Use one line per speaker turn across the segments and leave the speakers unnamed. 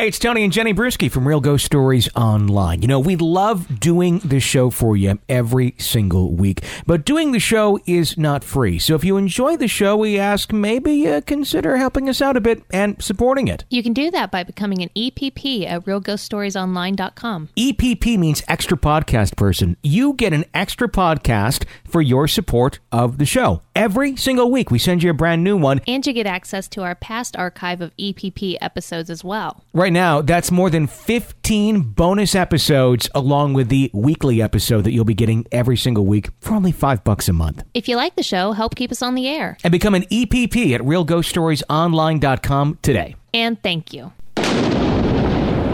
Hey, it's Tony and Jenny Bruschi from Real Ghost Stories Online. You know, we love doing the show for you every single week, but doing the show is not free. So if you enjoy the show, we ask maybe uh, consider helping us out a bit and supporting it.
You can do that by becoming an EPP at realghoststoriesonline.com.
EPP means extra podcast person. You get an extra podcast for your support of the show. Every single week, we send you a brand new one.
And you get access to our past archive of EPP episodes as well.
Right now, that's more than 15 bonus episodes along with the weekly episode that you'll be getting every single week for only 5 bucks a month.
If you like the show, help keep us on the air.
And become an EPP at realghoststoriesonline.com today.
And thank you.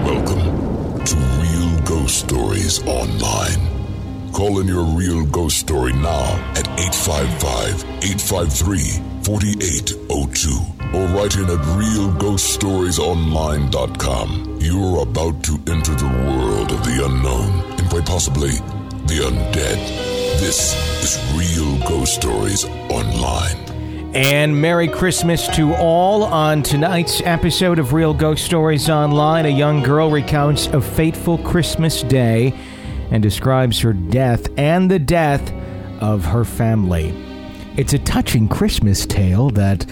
Welcome to Real Ghost Stories Online. Call in your real ghost story now at 855 853 4802 or write in at realghoststoriesonline.com. You're about to enter the world of the unknown and quite possibly the undead. This is Real Ghost Stories Online.
And Merry Christmas to all. On tonight's episode of Real Ghost Stories Online, a young girl recounts a fateful Christmas day and describes her death and the death of her family. It's a touching Christmas tale that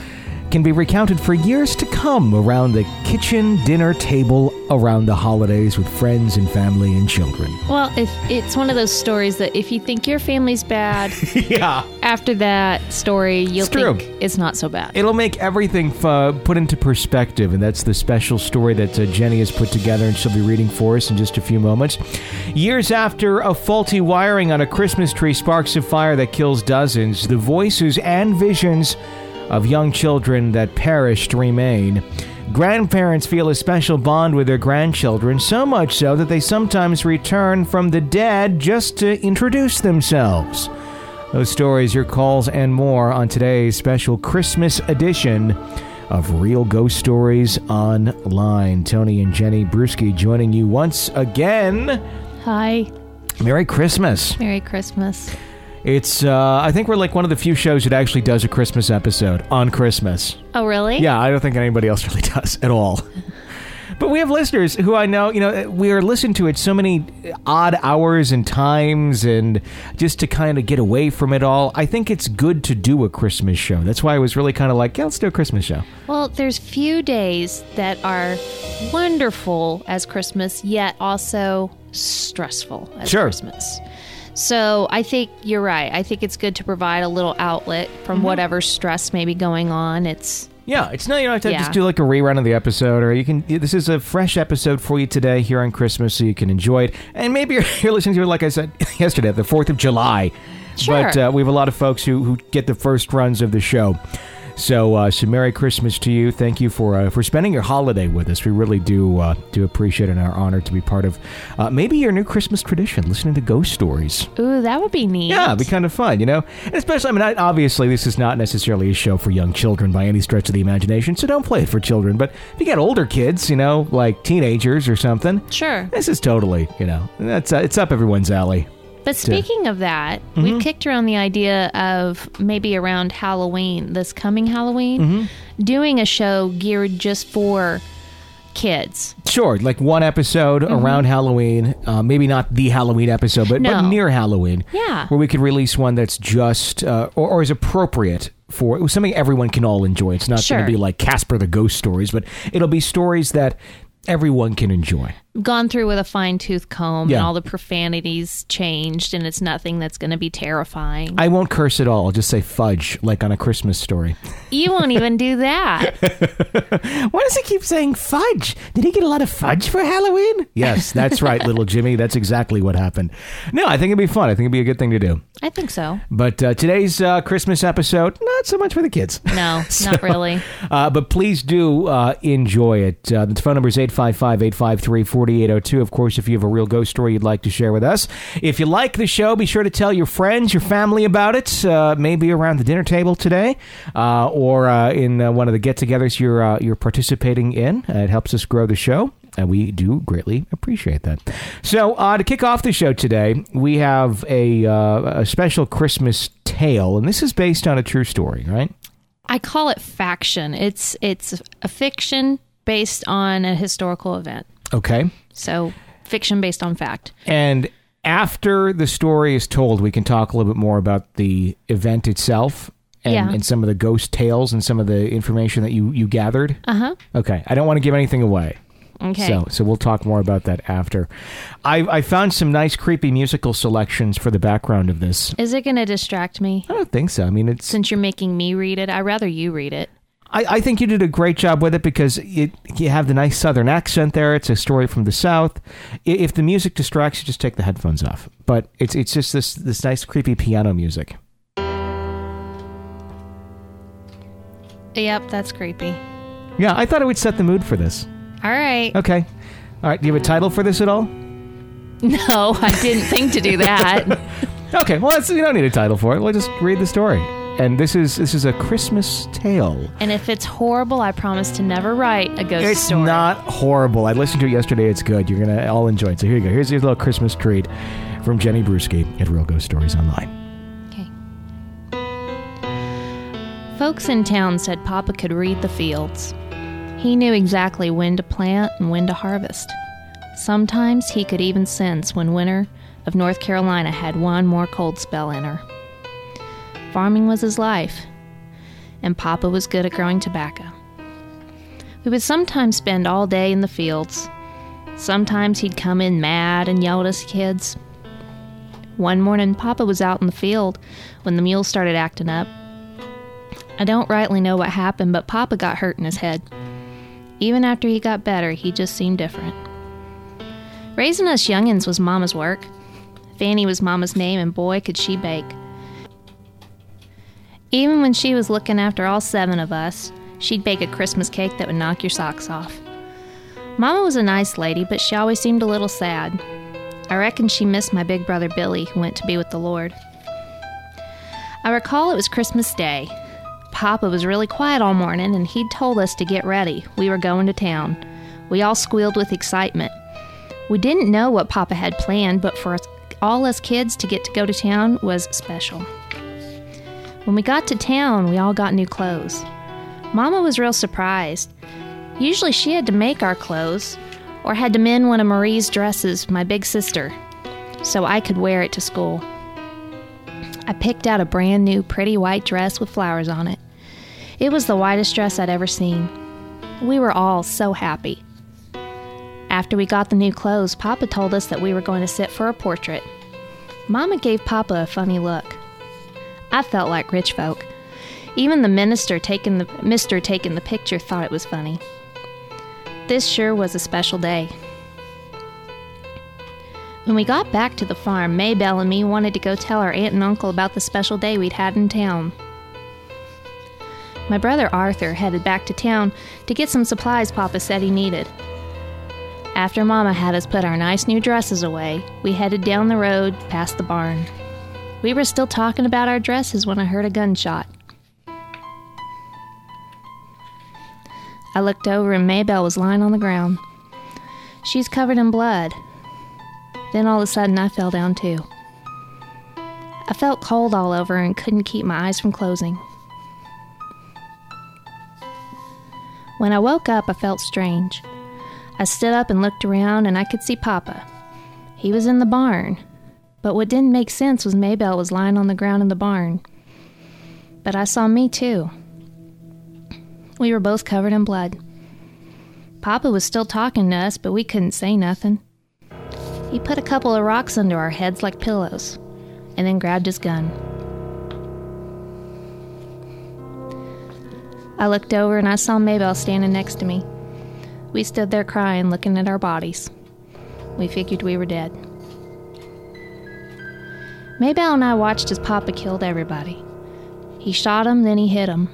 can be recounted for years to come around the kitchen dinner table around the holidays with friends and family and children.
Well, if it's one of those stories that if you think your family's bad,
yeah.
after that story, you'll
It's true.
think it's not so bad.
It'll make everything f- put into perspective, and that's the special story that uh, Jenny has put together, and she'll be reading for us in just a few moments. Years after a faulty wiring on a Christmas tree sparks a fire that kills dozens, the voices and visions of young children that perished remain. Grandparents feel a special bond with their grandchildren, so much so that they sometimes return from the dead just to introduce themselves. Those stories, your calls, and more on today's special Christmas edition of Real Ghost Stories Online. Tony and Jenny Bruschi joining you once again.
Hi.
Merry Christmas.
Merry Christmas.
It's, uh, I think we're like one of the few shows that actually does a Christmas episode on Christmas.
Oh, really?
Yeah, I don't think anybody else really does at all. But we have listeners who I know, you know, we are listening to it so many odd hours and times, and just to kind of get away from it all. I think it's good to do a Christmas show. That's why I was really kind of like, yeah, let's do a Christmas show.
Well, there's few days that are wonderful as Christmas, yet also stressful as
Sure.
Christmas. So I think you're right. I think it's good to provide a little outlet from
Mm-hmm.
whatever stress may be going on. It's
Yeah, it's not you don't have to
Yeah.
just do like a rerun of the episode, or you can. This is a fresh episode for you today here on Christmas, so you can enjoy it. And maybe you're, you're listening to it, like I said yesterday, the Fourth of July.
Sure.
But uh, we have a lot of folks who who get the first runs of the show. So, uh, so Merry Christmas to you. Thank you for uh, for spending your holiday with us. We really do uh, do appreciate it and are honored to be part of uh, maybe your new Christmas tradition, listening to ghost stories.
ooh, that would be neat.
Yeah, it'd be kind of fun, you know? And especially, I mean, I, obviously, this is not necessarily a show for young children by any stretch of the imagination, so don't play it for children. But if you got older kids, you know, like teenagers or something,
Sure.
this is totally, you know, that's uh, it's up everyone's alley.
But speaking of that,
Mm-hmm.
we've kicked around the idea of maybe around Halloween, this coming Halloween,
Mm-hmm.
doing a show geared just for kids.
Sure, like one episode around Halloween, uh, maybe not the Halloween episode, but, but
Mm-hmm.
Near Halloween.
Yeah.
Where we could release one that's just, uh, or, or is appropriate for something everyone can all enjoy. It's not going to be like Casper the Ghost stories, but it'll be stories that everyone can enjoy.
Gone through with a fine tooth comb
Yeah.
and all the profanities changed, and it's nothing that's going to be terrifying.
I won't curse at all. I'll just say fudge, like on a Christmas story.
you won't even do that.
Why does he keep saying fudge? Did he get a lot of fudge for Halloween? Yes, that's right, little Jimmy. That's exactly what happened. No, I think it'd be fun. I think it'd be a good thing to do.
I think so.
But uh, today's uh, Christmas episode, not so much for the kids.
No, not really.
Uh, but please do uh, enjoy it. Uh, the phone number is 855 853 4802. Of course, if you have a real ghost story you'd like to share with us. If you like the show, be sure to tell your friends, your family about it. Uh, maybe around the dinner table today uh, or uh, in uh, one of the get togethers you're, uh, you're participating in. It helps us grow the show. And we do greatly appreciate that. So, uh, to kick off the show today, we have a, uh, a special Christmas tale, and this is based on a true story, right?
I call it faction. It's it's a fiction based on a historical event.
Okay.
So fiction based on fact.
And after the story is told, we can talk a little bit more about the event itself and,
Yeah.
and some of the ghost tales and some of the information that you, you gathered.
Uh huh.
Okay. I don't want to give anything away.
Okay.
So, so we'll talk more about that after. I, I found some nice, creepy musical selections for the background of this.
Is it going to distract me?
I don't think so. I mean, it's.
Since you're making me read it, I'd rather you read it.
I, I think you did a great job with it because it, you have the nice southern accent there. It's a story from the south. If the music distracts you, just take the headphones off. But it's it's just this this nice, creepy piano music.
Yep, that's creepy.
Yeah, I thought it would set the mood for this.
All right.
Okay. All right. Do you have a title for this at all?
No, I didn't think to do that.
Okay. Well, that's, you don't need a title for it. We'll just read the story. And this is this is a Christmas tale.
and if it's horrible, I promise to never write a ghost
It's
story.
It's not horrible. I listened to it yesterday. It's good. You're gonna all enjoy it. So here you go. Here's your little Christmas treat from Jenny Bruschi at Real Ghost Stories Online.
Okay. Folks in town said Papa could read the fields. He knew exactly when to plant and when to harvest. Sometimes he could even sense when winter of North Carolina had one more cold spell in her. Farming was his life, and Papa was good at growing tobacco. We would sometimes spend all day in the fields. Sometimes he'd come in mad and yell at us kids. One morning, Papa was out in the field when the mules started acting up. I don't rightly know what happened, but Papa got hurt in his head. Even after he got better, he just seemed different. Raising us youngins was Mama's work. Fanny was Mama's name, and boy, could she bake. Even when she was looking after all seven of us, she'd bake a Christmas cake that would knock your socks off. Mama was a nice lady, but she always seemed a little sad. I reckon she missed my big brother Billy, who went to be with the Lord. I recall it was Christmas Day. Papa was really quiet all morning, and he'd told us to get ready. We were going to town. We all squealed with excitement. We didn't know what Papa had planned, but for all us kids to get to go to town was special. When we got to town, we all got new clothes. Mama was real surprised. Usually she had to make our clothes, or had to mend one of Marie's dresses, my big sister, so I could wear it to school. I picked out a brand new pretty white dress with flowers on it. It was the whitest dress I'd ever seen. We were all so happy. After we got the new clothes, Papa told us that we were going to sit for a portrait. Mama gave Papa a funny look. I felt like rich folk. Even the minister taking the mister taking the picture thought it was funny. This sure was a special day. When we got back to the farm, Maybelle and me wanted to go tell our aunt and uncle about the special day we'd had in town. My brother Arthur headed back to town to get some supplies Papa said he needed. After Mama had us put our nice new dresses away, we headed down the road past the barn. We were still talking about our dresses when I heard a gunshot. I looked over and Maybelle was lying on the ground. She's covered in blood. Then all of a sudden I fell down too. I felt cold all over and couldn't keep my eyes from closing. When I woke up, I felt strange. I stood up and looked around and I could see Papa. He was in the barn. But what didn't make sense was Maybelle was lying on the ground in the barn. But I saw me too. We were both covered in blood. Papa was still talking to us, but we couldn't say nothing. He put a couple of rocks under our heads like pillows, and then grabbed his gun. I looked over and I saw Maybelle standing next to me. We stood there crying, looking at our bodies. We figured we were dead. Maybelle and I watched as Papa killed everybody. He shot 'em, then he hit 'em.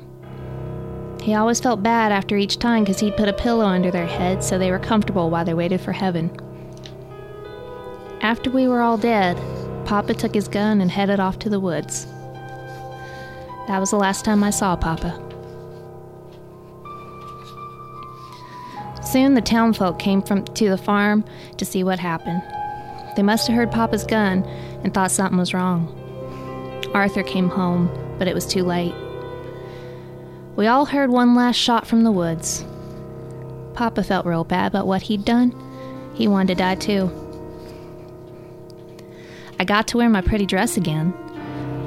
He always felt bad after each time because he'd put a pillow under their head so they were comfortable while they waited for heaven. After we were all dead, Papa took his gun and headed off to the woods. That was the last time I saw Papa. Soon the townfolk came from to the farm to see what happened. They must have heard Papa's gun and thought something was wrong. Arthur came home, but it was too late. We all heard one last shot from the woods. Papa felt real bad about what he'd done. He wanted to die too. I got to wear my pretty dress again.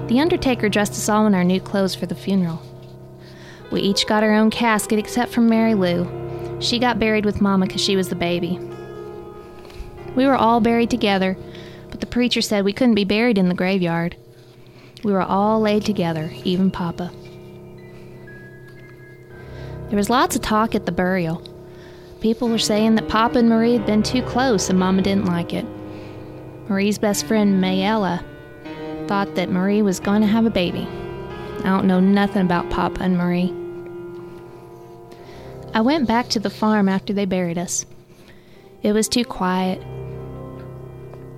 The undertaker dressed us all in our new clothes for the funeral. We each got our own casket except for Mary Lou. She got buried with Mama because she was the baby. We were all buried together, but the preacher said we couldn't be buried in the graveyard. We were all laid together, even Papa. There was lots of talk at the burial. People were saying that Papa and Marie had been too close and Mama didn't like it. Marie's best friend, Mayella, thought that Marie was going to have a baby. I don't know nothing about Papa and Marie. I went back to the farm after they buried us. It was too quiet.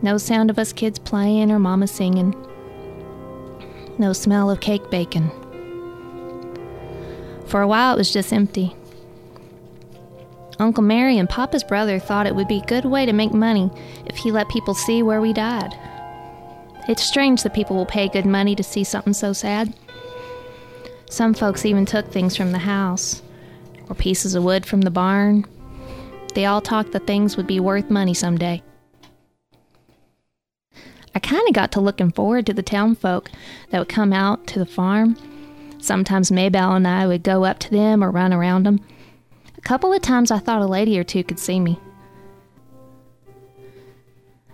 No sound of us kids playing or Mama singing. No smell of cake baking. For a while, it was just empty. Uncle Marion Papa's brother thought it would be a good way to make money if he let people see where we died. It's strange that people will pay good money to see something so sad. Some folks even took things from the house, or pieces of wood from the barn. They all talked that things would be worth money someday. I kind of got to looking forward to the town folk that would come out to the farm. Sometimes Maybelle and I would go up to them or run around them. A couple of times I thought a lady or two could see me.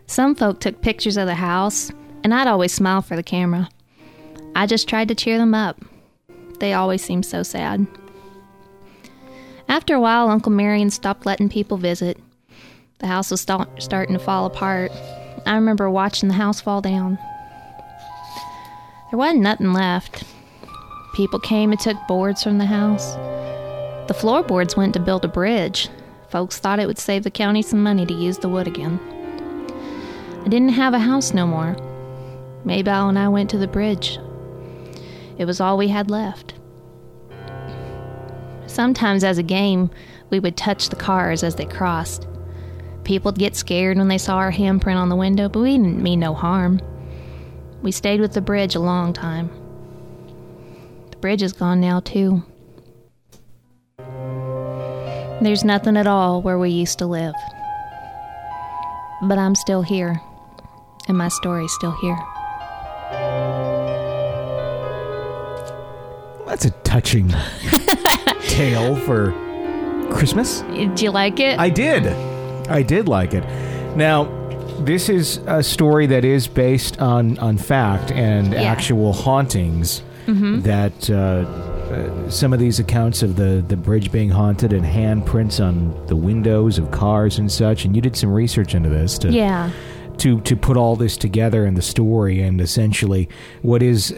Some folk took pictures of the house, and I'd always smile for the camera. I just tried to cheer them up. They always seemed so sad. After a while, Uncle Marion stopped letting people visit. The house was st- starting to fall apart. I remember watching the house fall down. There wasn't nothing left. People came and took boards from the house. The floorboards went to build a bridge. Folks thought it would save the county some money to use the wood again. I didn't have a house no more. Maybelle and I went to the bridge. It was all we had left. Sometimes, as a game, we would touch the cars as they crossed. People'd get scared when they saw our handprint on the window, but we didn't mean no harm. We stayed with the bridge a long time. The bridge is gone now, too. There's nothing at all where we used to live. But I'm still here, and my story's still here.
That's a touching tale for Christmas.
Did you like it?
I did. I did like it. Now, this is a story that is based on, on fact and
Yeah.
actual hauntings. That uh, uh, some of these accounts of the, the bridge being haunted and handprints on the windows of cars and such. And you did some research into this to
yeah.
To to put all this together in the story and essentially what is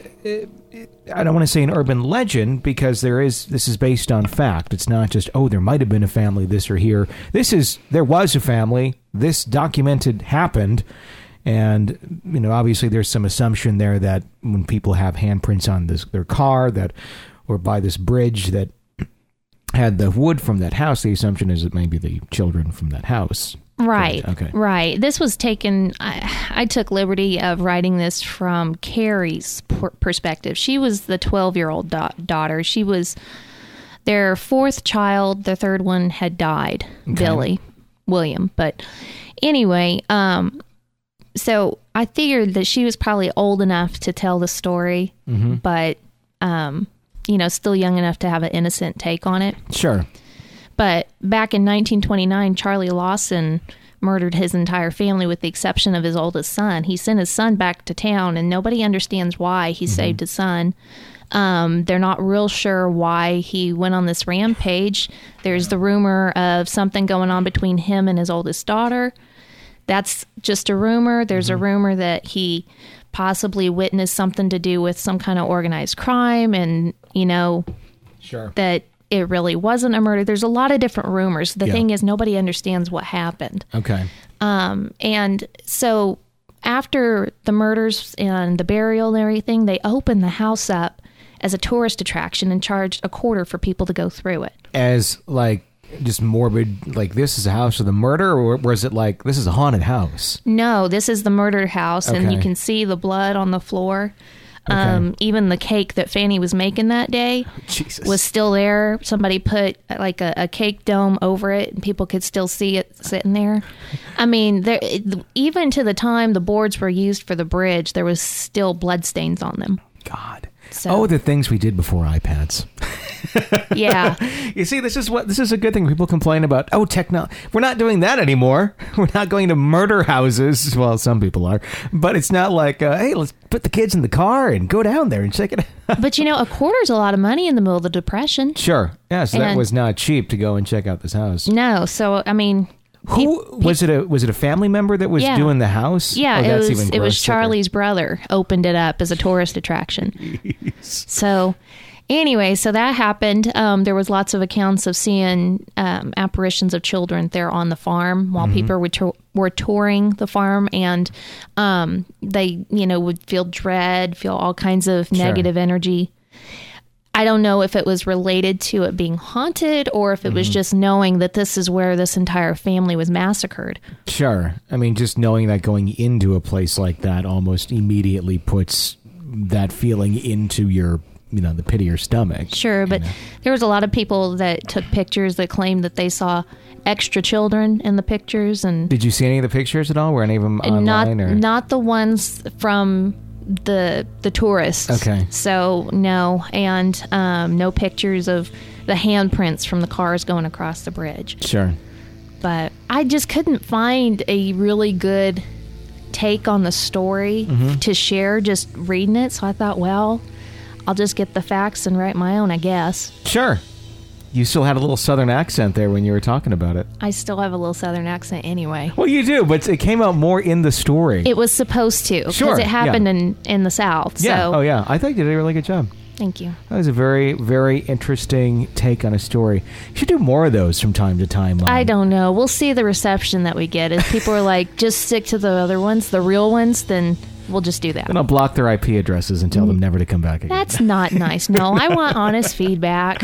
I don't want to say an urban legend because there is this is based on fact. It's not just oh there might have been a family this or here. This is there was a family. This documented happened. And you know, obviously, there's some assumption there that when people have handprints on this, their car, that or by this bridge that had the wood from that house, the assumption is that maybe the children from that house.
Right.
Okay.
Right. This was taken. I, I took liberty of writing this from Carrie's per- perspective. She was the 12 year old da- daughter. She was their fourth child. The third one had died, Billy William. But anyway, um, so I figured that she was probably old enough to tell the story, but um, you know, still young enough to have an innocent take on it.
Sure.
But back in 1929, Charlie Lawson murdered his entire family with the exception of his oldest son. He sent his son back to town, and nobody understands why he saved his son. Um, they're not real sure why he went on this rampage. There's the rumor of something going on between him and his oldest daughter. That's just a rumor. There's a rumor that he possibly witnessed something to do with some kind of organized crime and, you know,
Sure.
that it really wasn't a murder. There's a lot of different rumors. The
Yeah.
thing is, nobody understands what happened.
Okay.
Um, and so after the murders and the burial and everything, they opened the house up as a tourist attraction and charged a quarter for people to go through it.
As like just morbid, like this is a house of the murder, or was it like this is a haunted house?
No, this is the murder house, and you can see the blood on the floor. Um, even the cake that Fanny was making that day
Jesus.
was still there. Somebody put like a, a cake dome over it, and people could still see it sitting there. I mean, there it- even to the time the boards were used for the bridge, there was still bloodstains on them.
God.
So-
Oh, the things we did before iPads.
Yeah,
You see, this is what this is a good thing. People complain about. Oh, techno. We're not doing that anymore. We're not going to murder houses. Well, some people are, but it's not like, uh, hey, let's put the kids in the car and go down there and check it. out.
but you know, a quarter's a lot of money in the middle of the depression.
sure. Yeah. So that was not cheap to go and check out this house.
No, so I mean,
Who was it? A was it a family member that was
Yeah.
doing the house?
Yeah,
Oh,
it
that's
was it was. Charlie's brother opened it up as a tourist attraction. So anyway, so that happened. Um, there was lots of accounts of seeing um, apparitions of children there on the farm while
Mm-hmm.
people were tour- were touring the farm, and um, they you know would feel dread, feel all kinds of negative energy. I don't know if it was related to it being haunted or if it
Mm-hmm.
was just knowing that this is where this entire family was massacred.
Sure. I mean, just knowing that going into a place like that almost immediately puts that feeling into your, you know, the pit of your stomach.
Sure, but there was a lot of people that took pictures that claimed that they saw extra children in the pictures, and
Did you see any of the pictures at all? Were any of them
and not
or?
not the ones from the the tourists.
Okay.
So no, and um, no pictures of the handprints from the cars going across the bridge.
Sure.
But I just couldn't find a really good take on the story
Mm-hmm.
to share just reading it. So I thought, well, I'll just get the facts and write my own, I guess.
Sure. You still had a little southern accent there when you were talking about it.
I still have a little southern accent anyway.
Well, you do, but it came out more in the story.
It was supposed to because
Sure,
it happened
yeah.
in in the South.
yeah.
So
oh, yeah. I think you did a really good job.
thank you.
That was a very, very interesting take on a story. You should do more of those from time to time. Mom.
I don't know. We'll see the reception that we get. If people are like, just stick to the other ones, the real ones, then we'll just do that.
Then I'll block their IP addresses and tell them never to come back again.
That's not nice. No, I want honest feedback.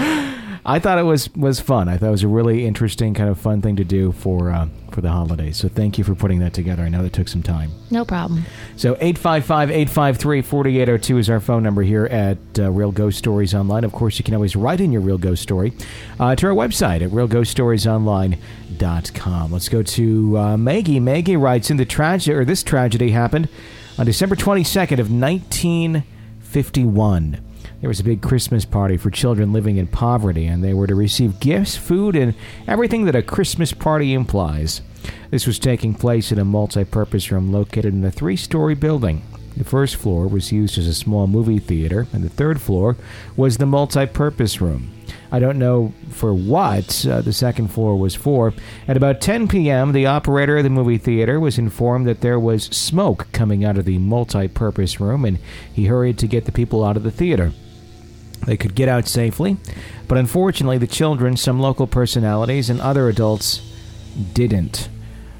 I thought it was was fun. I thought it was a really interesting, kind of fun thing to do for uh, for the holidays. So thank you for putting that together. I know that took some time.
No problem.
So 855-853-4802 is our phone number here at uh, Real Ghost Stories Online. Of course, you can always write in your Real Ghost Story uh, to our website at realghoststoriesonline.com. Let's go to uh, Maggie. Maggie writes in the tragedy, or this tragedy happened on December 22nd of 1951. There was a big Christmas party for children living in poverty, and they were to receive gifts, food, and everything that a Christmas party implies. This was taking place in a multi purpose room located in a three story building. The first floor was used as a small movie theater, and the third floor was the multi purpose room. I don't know for what uh, the second floor was for. At about 10 p.m., the operator of the movie theater was informed that there was smoke coming out of the multi purpose room, and he hurried to get the people out of the theater. They could get out safely, but unfortunately, the children, some local personalities, and other adults didn't.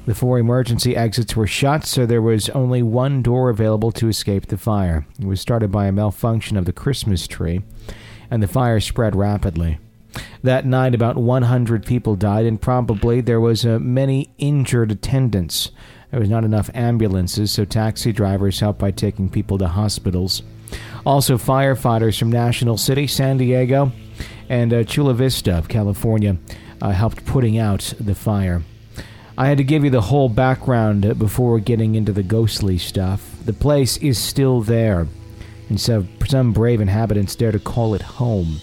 The four emergency exits were shut, so there was only one door available to escape the fire. It was started by a malfunction of the Christmas tree, and the fire spread rapidly. That night, about 100 people died, and probably there was uh, many injured attendants. There was not enough ambulances, so taxi drivers helped by taking people to hospitals. Also, firefighters from National City, San Diego, and uh, Chula Vista of California uh, helped putting out the fire. I had to give you the whole background before getting into the ghostly stuff. The place is still there, and so some brave inhabitants dare to call it home.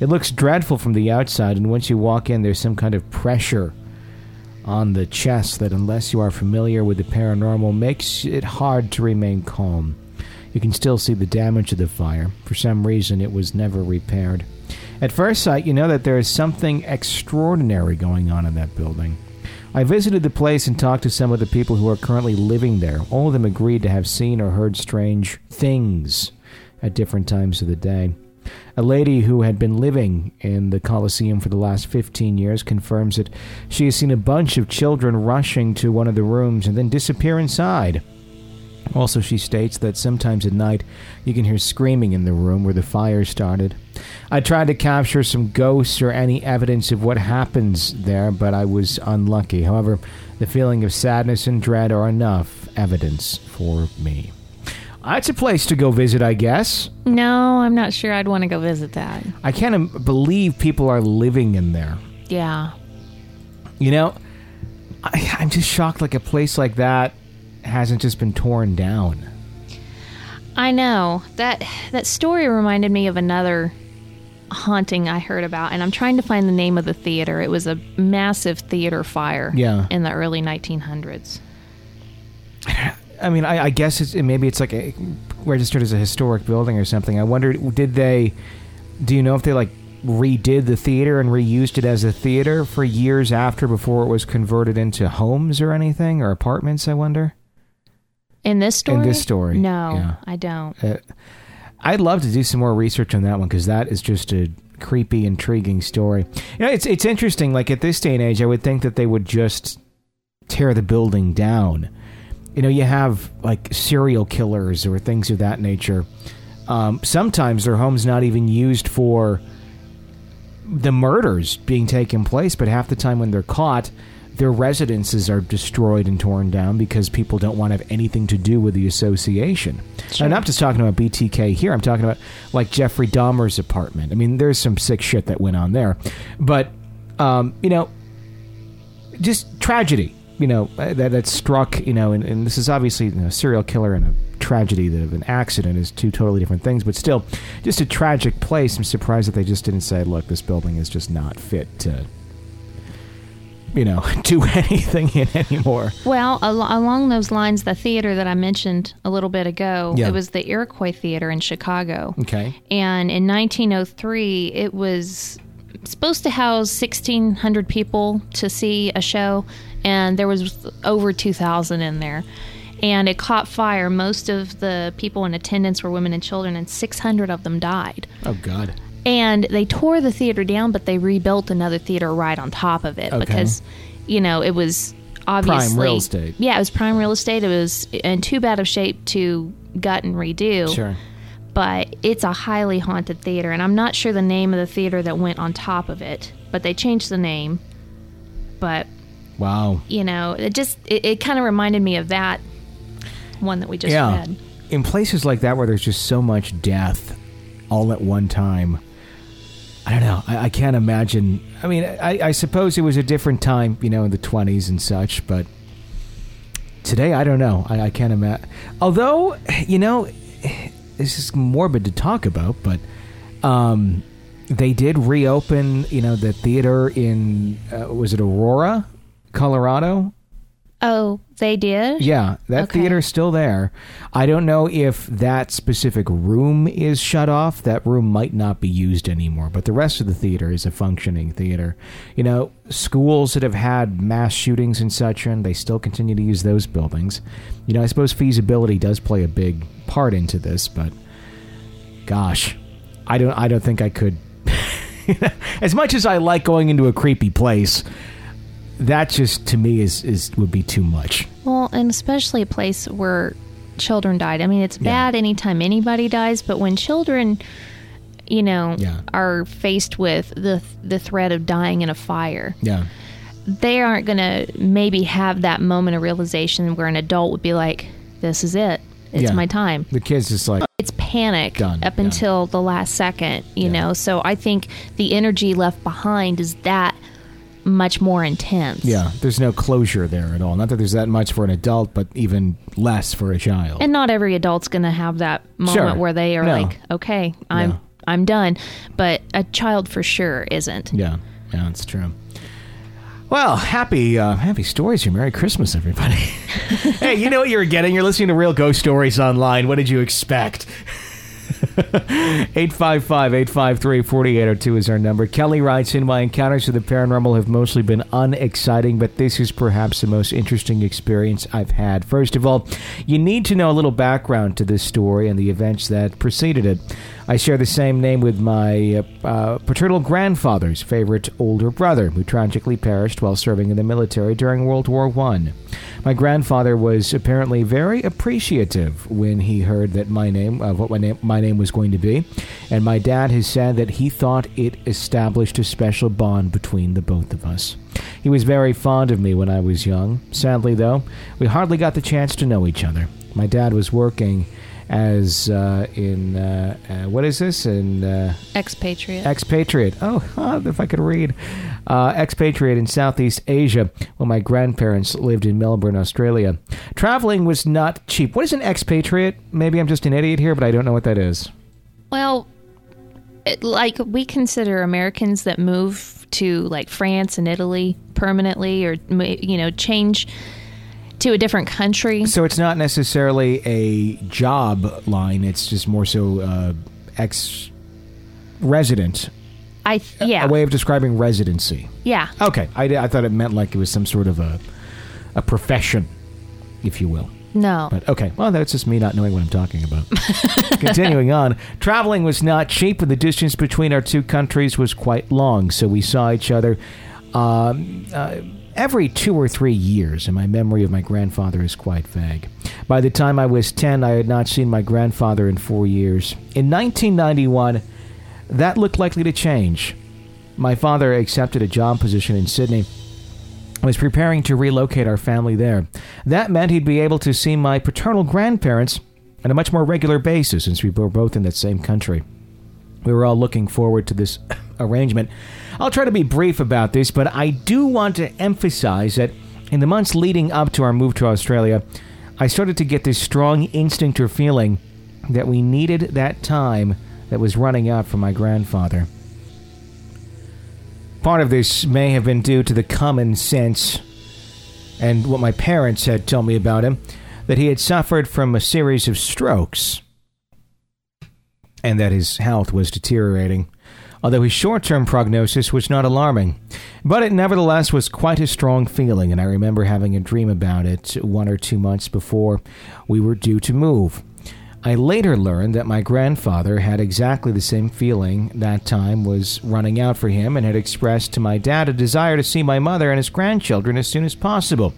It looks dreadful from the outside, and once you walk in, there's some kind of pressure on the chest that, unless you are familiar with the paranormal, makes it hard to remain calm. You can still see the damage of the fire. For some reason, it was never repaired. At first sight, you know that there is something extraordinary going on in that building. I visited the place and talked to some of the people who are currently living there. All of them agreed to have seen or heard strange things at different times of the day. A lady who had been living in the Coliseum for the last 15 years confirms that she has seen a bunch of children rushing to one of the rooms and then disappear inside. Also, she states that sometimes at night you can hear screaming in the room where the fire started. I tried to capture some ghosts or any evidence of what happens there, but I was unlucky. However, the feeling of sadness and dread are enough evidence for me. That's a place to go visit, I guess.
No, I'm not sure I'd want to go visit that.
I can't im- believe people are living in there.
Yeah.
You know, I, I'm just shocked like a place like that hasn't just been torn down.
I know. That that story reminded me of another haunting I heard about and I'm trying to find the name of the theater. It was a massive theater fire
Yeah.
in the early 1900s.
I mean, I, I guess it's maybe it's like a, registered as a historic building or something. I wonder, did they? Do you know if they like redid the theater and reused it as a theater for years after before it was converted into homes or anything or apartments? I wonder.
In this story?
In this story,
No,
yeah.
I don't.
Uh, I'd love to do some more research on that one because that is just a creepy, intriguing story. You know, it's it's interesting. Like at this day and age, I would think that they would just tear the building down. You know, you have like serial killers or things of that nature. Um, sometimes their home's not even used for the murders being taken place, but half the time when they're caught, their residences are destroyed and torn down because people don't want to have anything to do with the association.
Sure.
And I'm not just talking about BTK here. I'm talking about like Jeffrey Dahmer's apartment. I mean, there's some sick shit that went on there, but um, you know, just tragedy. You know uh, that that struck. You know, and, and this is obviously you know, a serial killer and a tragedy that of an accident is two totally different things. But still, just a tragic place. I'm surprised that they just didn't say, "Look, this building is just not fit to." You know, do anything in anymore.
Well, al- along those lines, the theater that I mentioned a little bit ago,
Yeah.
it was the Iroquois Theater in Chicago.
Okay.
And in 1903, it was supposed to house 1,600 people to see a show, and there was over 2,000 in there. And it caught fire. Most of the people in attendance were women and children, and 600 of them died.
Oh God.
And they tore the theater down, but they rebuilt another theater right on top of it
Okay.
because, you know, it was obviously Prime
real estate.
Yeah, it was prime real estate. It was in too bad of shape to gut and redo
Sure.
but it's a highly haunted theater and i'm not sure the name of the theater that went on top of it but they changed the name but
Wow.
you know it just it, it kind of reminded me of that one that we just had.
yeah.
read
In places like that where there's just so much death all at one time, I don't know. I, I can't imagine. I mean, I, I suppose it was a different time, you know, in the 20s and such, but today, I don't know. I, I can't imagine. Although, you know, this is morbid to talk about, but um, they did reopen, you know, the theater in, uh, was it Aurora, Colorado?
oh they did
Yeah, that
Okay.
theater's still there. I don't know if that specific room is shut off. That room might not be used anymore, but the rest of the theater is a functioning theater. You know, schools that have had mass shootings and such, and they still continue to use those buildings. You know, I suppose feasibility does play a big part into this, but gosh, I don't I don't think I could as much as I like going into a creepy place, that just to me is is would be too much.
well and especially a place where children died i mean it's
Yeah.
bad anytime anybody dies but when children you know
Yeah.
are faced with the the threat of dying in a fire
Yeah.
they aren't going to maybe have that moment of realization where an adult would be like, this is it. It's
Yeah.
my time.
The kid's just like,
It's panic
Done,
up
yeah.
until the last second, you
Yeah.
know? So I think the energy left behind is that much more intense.
yeah, there's no closure there at all. Not that there's that much for an adult, but even less for a child.
And not every adult's going to have that moment
Sure.
where they are
No.
like, okay, I'm. I'm done. But a child for sure isn't.
yeah, yeah, that's true. Well, happy uh, happy stories here. Merry Christmas, everybody. hey, you know what you're getting? You're listening to Real Ghost Stories Online. What did you expect? 855-853-4802 is our number. Kelly writes in, My encounters with the paranormal have mostly been unexciting, but this is perhaps the most interesting experience I've had. First of all, you need to know a little background to this story and the events that preceded it. I share the same name with my uh, uh, paternal grandfather's favorite older brother, who tragically perished while serving in the military during World War One. My grandfather was apparently very appreciative when he heard that my name, of what my name, my name was going to be, and my dad has said that he thought it established a special bond between the both of us. He was very fond of me when I was young. Sadly, though, we hardly got the chance to know each other. My dad was working as uh, in uh, uh, what is this in uh,
Expatriate.
expatriate. Oh, if I could read, uh, expatriate in Southeast Asia. When my grandparents lived in Melbourne, Australia, traveling was not cheap. What is an expatriate? Maybe I'm just an idiot here, but I don't know what that is.
well, it, like we consider Americans that move to like France and Italy permanently, or you know, change to a different country.
So it's not necessarily a job line. It's just more so uh, ex resident.
I yeah
A way of describing residency.
yeah.
Okay, I, I thought it meant like it was some sort of a a profession, if you will.
No.
But okay, well, that's just me not knowing what I'm talking about. Continuing on, traveling was not cheap, and the distance between our two countries was quite long. So we saw each other um, uh, every two or three years, and my memory of my grandfather is quite vague. By the time I was 10, I had not seen my grandfather in four years. In 1991, that looked likely to change. My father accepted a job position in Sydney was preparing to relocate our family there. That meant he'd be able to see my paternal grandparents on a much more regular basis since we were both in that same country. We were all looking forward to this arrangement. I'll try to be brief about this, but I do want to emphasize that in the months leading up to our move to Australia, I started to get this strong instinct or feeling that we needed that time that was running out for my grandfather. Part of this may have been due to the common sense and what my parents had told me about him that he had suffered from a series of strokes and that his health was deteriorating, although his short term prognosis was not alarming. But it nevertheless was quite a strong feeling, and I remember having a dream about it one or two months before we were due to move. I later learned that my grandfather had exactly the same feeling that time was running out for him and had expressed to my dad a desire to see my mother and his grandchildren as soon as possible.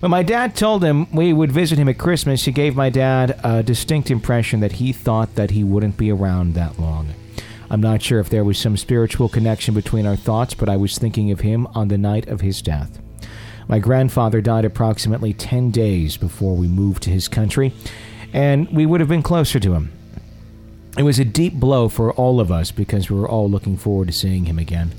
When my dad told him we would visit him at Christmas, he gave my dad a distinct impression that he thought that he wouldn't be around that long. I'm not sure if there was some spiritual connection between our thoughts, but I was thinking of him on the night of his death. My grandfather died approximately 10 days before we moved to his country, and we would have been closer to him. It was a deep blow for all of us because we were all looking forward to seeing him again.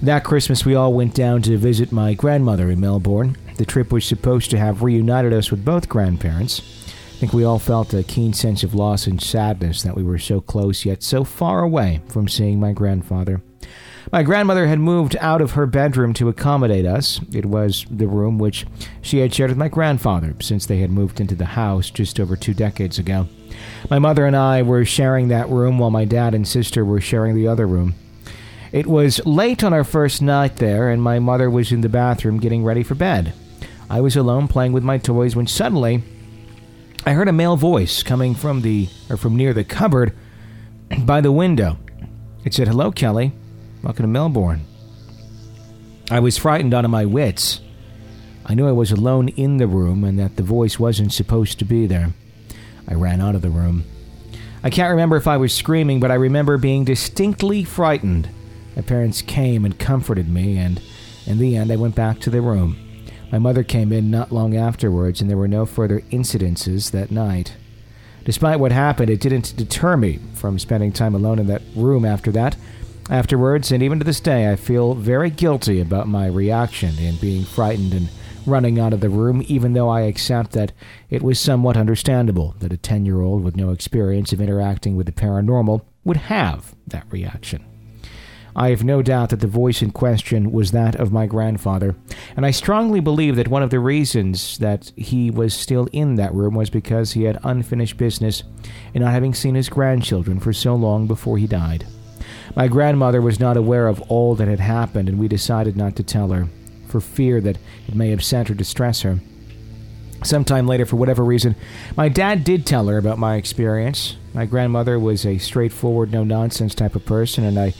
That Christmas, we all went down to visit my grandmother in Melbourne. The trip was supposed to have reunited us with both grandparents. I think we all felt a keen sense of loss and sadness that we were so close yet so far away from seeing my grandfather. My grandmother had moved out of her bedroom to accommodate us. It was the room which she had shared with my grandfather since they had moved into the house just over two decades ago. My mother and I were sharing that room while my dad and sister were sharing the other room. It was late on our first night there, and my mother was in the bathroom getting ready for bed. I was alone playing with my toys when suddenly I heard a male voice coming from the or from near the cupboard by the window. It said, "Hello, Kelly. Welcome to Melbourne." I was frightened out of my wits. I knew I was alone in the room and that the voice wasn't supposed to be there. I ran out of the room. I can't remember if I was screaming, but I remember being distinctly frightened. My parents came and comforted me, and in the end, I went back to the room. My mother came in not long afterwards, and there were no further incidences that night. Despite what happened, it didn't deter me from spending time alone in that room after that. Afterwards, and even to this day, I feel very guilty about my reaction in being frightened and running out of the room, even though I accept that it was somewhat understandable that a 10 year old with no experience of interacting with the paranormal would have that reaction. I have no doubt that the voice in question was that of my grandfather, and I strongly believe that one of the reasons that he was still in that room was because he had unfinished business in not having seen his grandchildren for so long before he died. My grandmother was not aware of all that had happened, and we decided not to tell her, for fear that it may upset or distress her. Sometime later, for whatever reason, my dad did tell her about my experience. My grandmother was a straightforward, no nonsense type of person, and I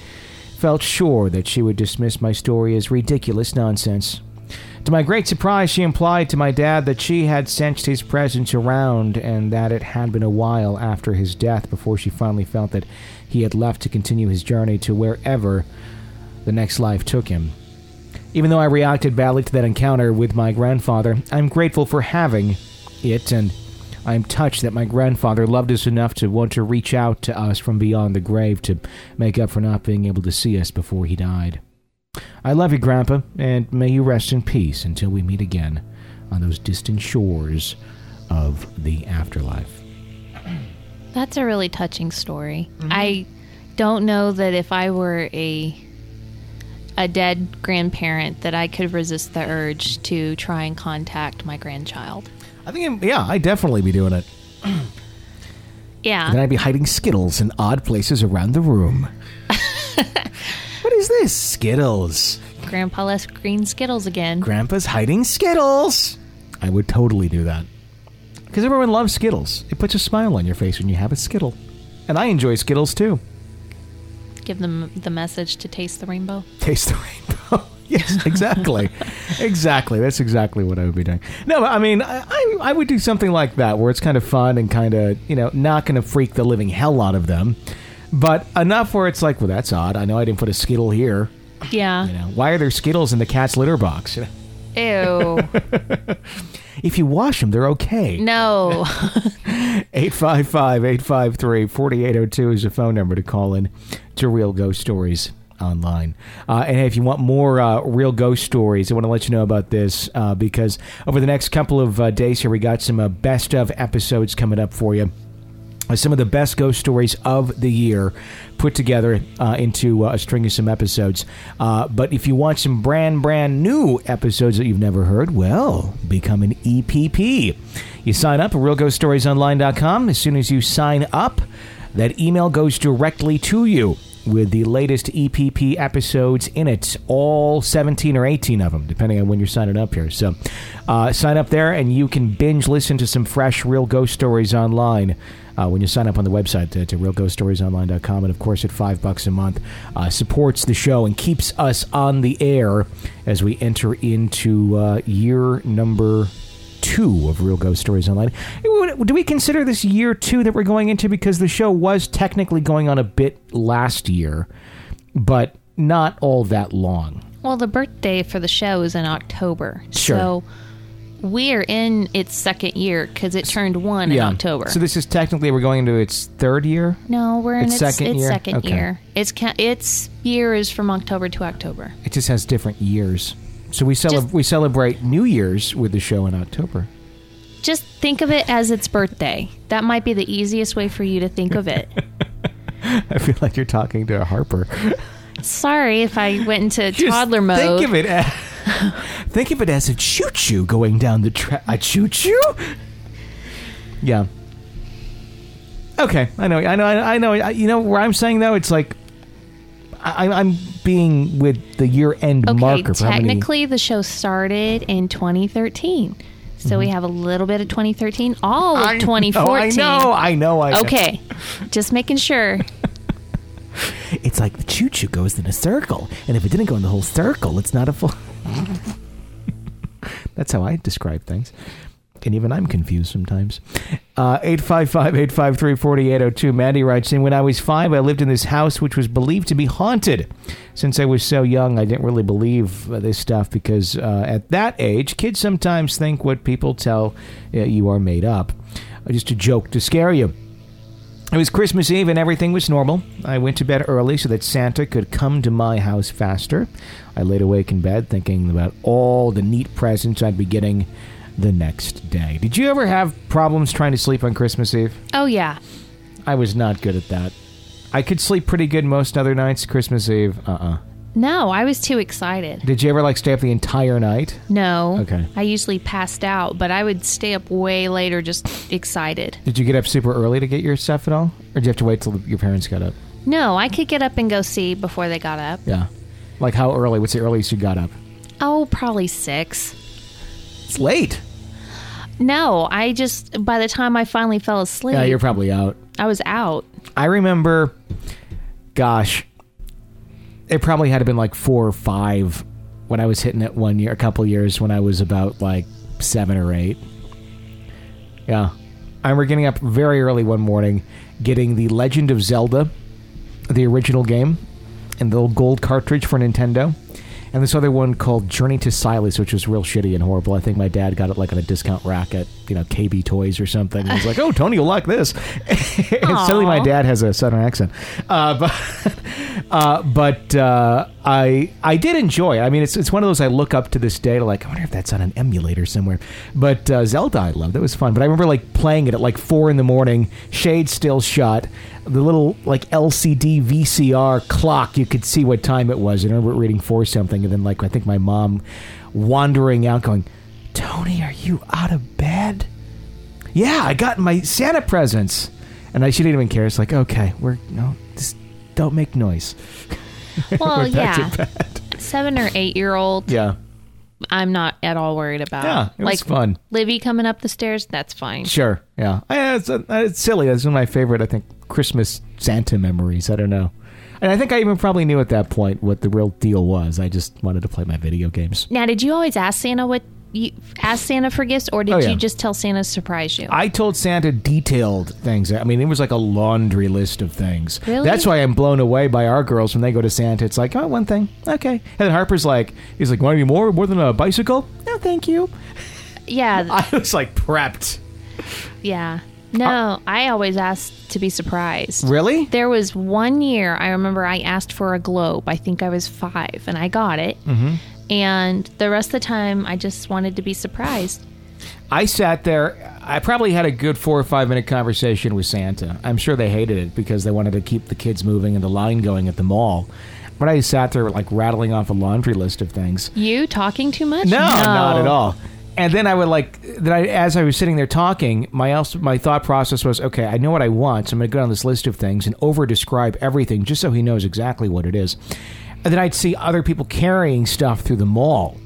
felt sure that she would dismiss my story as ridiculous nonsense. To my great surprise, she implied to my dad that she had sensed his presence around and that it had been a while after his death before she finally felt that he had left to continue his journey to wherever the next life took him. Even though I reacted badly to that encounter with my grandfather, I'm grateful for having it and I am touched that my grandfather loved us enough to want to reach out to us from beyond the grave to make up for not being able to see us before he died. I love you, Grandpa, and may you rest in peace until we meet again on those distant shores of the afterlife.
That's a really touching story. Mm-hmm. I don't know that if I were a a dead grandparent that I could resist the urge to try and contact my grandchild.
I think, yeah, I'd definitely be doing it.
Yeah.
Then I'd be hiding Skittles in odd places around the room. what is this? Skittles.
Grandpa left green Skittles again.
Grandpa's hiding Skittles. I would totally do that. Because everyone loves Skittles. It puts a smile on your face when you have a Skittle. And I enjoy Skittles too.
Give them the message to taste the rainbow.
Taste the rainbow. yes, exactly. exactly. That's exactly what I would be doing. No, I mean, I, I, I would do something like that where it's kind of fun and kind of, you know, not going to freak the living hell out of them. But enough where it's like, well, that's odd. I know I didn't put a Skittle here.
Yeah.
You know, why are there Skittles in the cat's litter box?
Ew.
if you wash them, they're okay.
no.
855 853 4802 is the phone number to call in to Real Ghost Stories online. Uh, and if you want more uh, real ghost stories, I want to let you know about this uh, because over the next couple of uh, days here, we got some uh, best of episodes coming up for you. Some of the best ghost stories of the year put together uh, into uh, a string of some episodes. Uh, but if you want some brand, brand new episodes that you've never heard, well, become an EPP. You sign up at realghoststoriesonline.com. As soon as you sign up, that email goes directly to you with the latest EPP episodes in it, all 17 or 18 of them, depending on when you're signing up here. So uh, sign up there and you can binge listen to some fresh Real Ghost Stories online uh, when you sign up on the website to, to realghoststoriesonline.com. And of course, at five bucks a month, uh, supports the show and keeps us on the air as we enter into uh, year number two of Real Ghost Stories Online. Do we consider this year two that we're going into because the show was technically going on a bit last year, but not all that long?
Well, the birthday for the show is in October.
Sure.
So we are in its second year because it turned one in October.
So this is technically we're going into its third year.
no, we're in
Its
its,
second
its
year?
second
Okay.
year. Its ca- its year is from October to October.
It just has different years. So we
Just-
we celebrate New Year's with the show in October.
Just think of it as its birthday. That might be the easiest way for you to think of it.
I feel like you're talking to a Harper.
Sorry if I went into
Just
toddler mode.
Think of it. As, think of it as a choo choo going down the track. A choo choo. Yeah. Okay, I know, I know, I know. I- You know where I'm saying though, it's like I, I'm being with the year end
Okay,
marker. How many,
technically the show started in 2013. So we have a little bit of 2013, all of
Mm-hmm. I
2014.
know, I know, I know. I know.
Okay. Just making sure.
It's like the choo choo goes in a circle, and if it didn't go in the whole circle, it's not a full. That's how I describe things. And even I'm confused sometimes. Uh, 855 853 4802. Mandy writes in When I was five, I lived in this house which was believed to be haunted. Since I was so young, I didn't really believe uh, this stuff because uh, at that age, kids sometimes think what people tell uh, you are made up. Uh, Just a joke to scare you. It was Christmas Eve and everything was normal. I went to bed early so that Santa could come to my house faster. I laid awake in bed thinking about all the neat presents I'd be getting the next day. Did you ever have problems trying to sleep on Christmas Eve?
Oh, yeah.
I was not good at that. I could sleep pretty good most other nights. Christmas Eve, uh uh
No, I was too excited.
Did you ever like stay up the entire night?
No.
Okay.
I usually passed out, but I would stay up way later just excited.
Did you get up super early to get your stuff at all? Or did you have to wait till your parents got up?
No, I could get up and go see before they got up.
Yeah. Like how early? What's the earliest you got up?
Oh, probably six.
It's late.
No, I just, by the time I finally fell asleep,
Yeah, you're probably out.
I was out.
I remember, gosh, it probably had been like four or five when I was hitting it one year, a couple years when I was about like seven or eight. Yeah. I remember getting up very early one morning, getting The Legend of Zelda, the original game, and the gold cartridge for Nintendo, and this other one called Journey to Silius, which was real shitty and horrible. I think my dad got it like on a discount rack at you know KB Toys or something. And he's like, "Oh, Tony, you'll like this." and suddenly, my dad has a southern accent, uh, but uh, but uh, I I did enjoy it. I mean, it's it's one of those I look up to this day to like. I wonder if that's on an emulator somewhere. But uh, Zelda, I loved. It was fun. But I remember like playing it at like four in the morning, shade still shut. The little like LCD VCR clock, you could see what time it was. And I remember reading for something, and then like I think my mom wandering out, going, "Tony, are you out of bed?" Yeah, I got my Santa presents. And I she didn't even care. It's like, okay, we're no, just don't make noise.
Well, yeah. Seven or eight year old,
Yeah.
I'm not at all worried about.
Yeah, it was
like
fun.
Livy coming up the stairs, that's fine.
Sure. Yeah. I, it's, uh, it's silly. It's one of my favorite, I think, Christmas Santa memories. I don't know. And I think I even probably knew at that point what the real deal was. I just wanted to play my video games.
Now, did you always ask Santa what you ask Santa for gifts, or did
Oh, yeah.
you just tell Santa to surprise you?
I told Santa detailed things. I mean, it was like a laundry list of things.
Really?
That's why I'm blown away by our girls when they go to Santa. It's like, oh, one thing. Okay. And then Harper's like, he's like, want any more? More than a bicycle? No, thank you.
yeah,
I was like prepped.
yeah. No, I always asked to be surprised.
Really?
There was one year I remember I asked for a globe. I think I was five, and I got it. Mm-hmm. And the rest of the time, I just wanted to be surprised.
I sat there. I probably had a good four or five minute conversation with Santa. I'm sure they hated it because they wanted to keep the kids moving and the line going at the mall. But I sat there like rattling off a laundry list of things.
You talking too much?
No, not at all. And then I would like then I, as I was sitting there talking, my else my thought process was, okay, I know what I want, so I'm going to go down this list of things and over describe everything just so he knows exactly what it is. And then I'd see other people carrying stuff through the mall,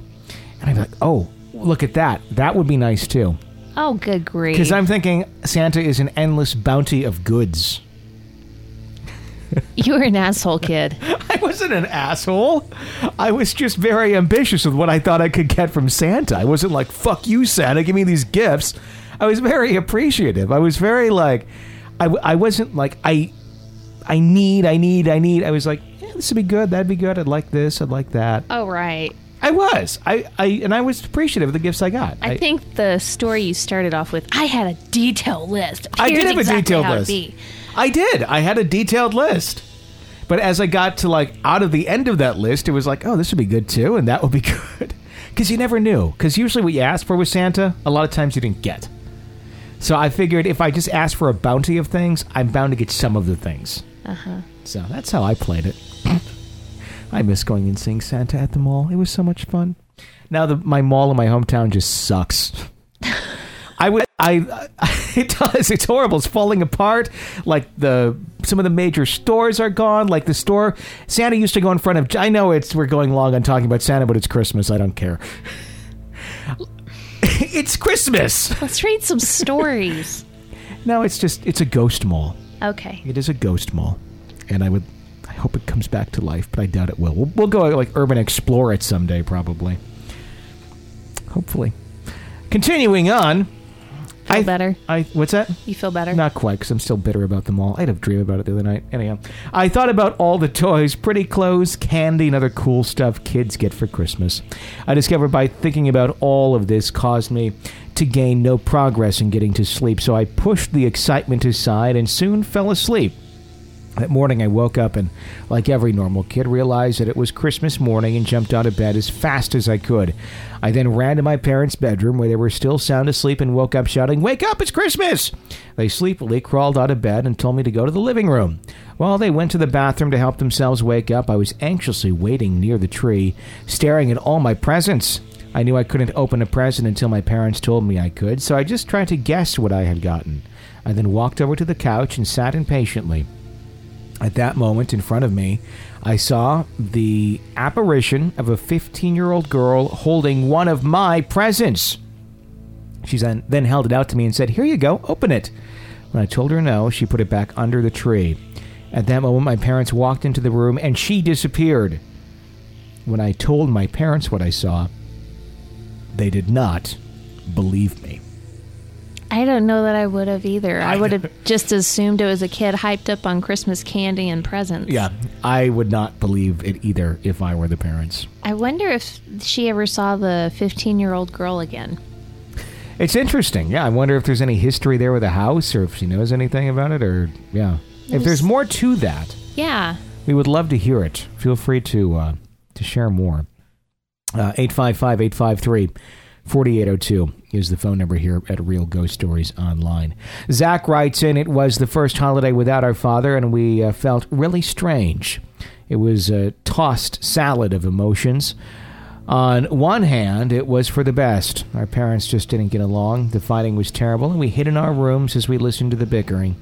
and I'd be like, oh, look at that, that would be nice too.
Oh, good grief!
Because I'm thinking Santa is an endless bounty of goods.
you were an asshole kid.
I wasn't an asshole. I was just very ambitious with what I thought I could get from Santa. I wasn't like, fuck you, Santa, give me these gifts. I was very appreciative. I was very like, I, I wasn't like, I, I need, I need, I need. I was like, yeah, this would be good. That'd be good. I'd like this. I'd like that.
Oh, right.
I was. I, I, and I was appreciative of the gifts I got.
I think the story you started off with, I had a detailed list.
I did have
exactly
a detailed list. I did. I had a detailed list. But as I got to like out of the end of that list, it was like, oh, this would be good too, and that would be good. Because you never knew. Because usually what you asked for with Santa, a lot of times you didn't get. So I figured if I just ask for a bounty of things, I'm bound to get some of the things. Uh-huh. So that's how I played it. I miss going and seeing Santa at the mall. It was so much fun. Now the my mall in my hometown just sucks. I would I it does it's horrible it's falling apart like the some of the major stores are gone like the store Santa used to go in front of I know it's we're going long on talking about Santa but it's Christmas I don't care it's Christmas
Let's read some stories.
no it's just it's a ghost mall
Okay.
it is a ghost mall and I would I hope it comes back to life but I doubt it will we'll, we'll go like urban explore it someday probably hopefully continuing on
Feel
I-
better?
I what's that
You feel better?
Not quite, because I'm still bitter about them all. I had a dream about it the other night. Anyhow, I thought about all the toys, pretty clothes, candy, and other cool stuff kids get for Christmas. I discovered by thinking about all of this caused me to gain no progress in getting to sleep, so I pushed the excitement aside and soon fell asleep. That morning, I woke up and, like every normal kid, realized that it was Christmas morning and jumped out of bed as fast as I could. I then ran to my parents' bedroom where they were still sound asleep and woke up shouting, Wake up, it's Christmas! They sleepily crawled out of bed and told me to go to the living room. While they went to the bathroom to help themselves wake up, I was anxiously waiting near the tree, staring at all my presents. I knew I couldn't open a present until my parents told me I could, so I just tried to guess what I had gotten. I then walked over to the couch and sat impatiently. At that moment, in front of me, I saw the apparition of a 15 year old girl holding one of my presents. She then, then held it out to me and said, Here you go, open it. When I told her no, she put it back under the tree. At that moment, my parents walked into the room and she disappeared. When I told my parents what I saw, they did not believe me.
I don't know that I would have either. I would have just assumed it was a kid hyped up on Christmas candy and presents.
Yeah, I would not believe it either if I were the parents.
I wonder if she ever saw the 15 year old girl again.
It's interesting. Yeah, I wonder if there's any history there with the house or if she knows anything about it or, yeah. If there's more to that,
Yeah.
we would love to hear it. Feel free to uh, to share more. Uh, 855 853 4802 is the phone number here at Real Ghost Stories Online. Zach writes in It was the first holiday without our father, and we uh, felt really strange. It was a tossed salad of emotions. On one hand, it was for the best. Our parents just didn't get along. The fighting was terrible, and we hid in our rooms as we listened to the bickering.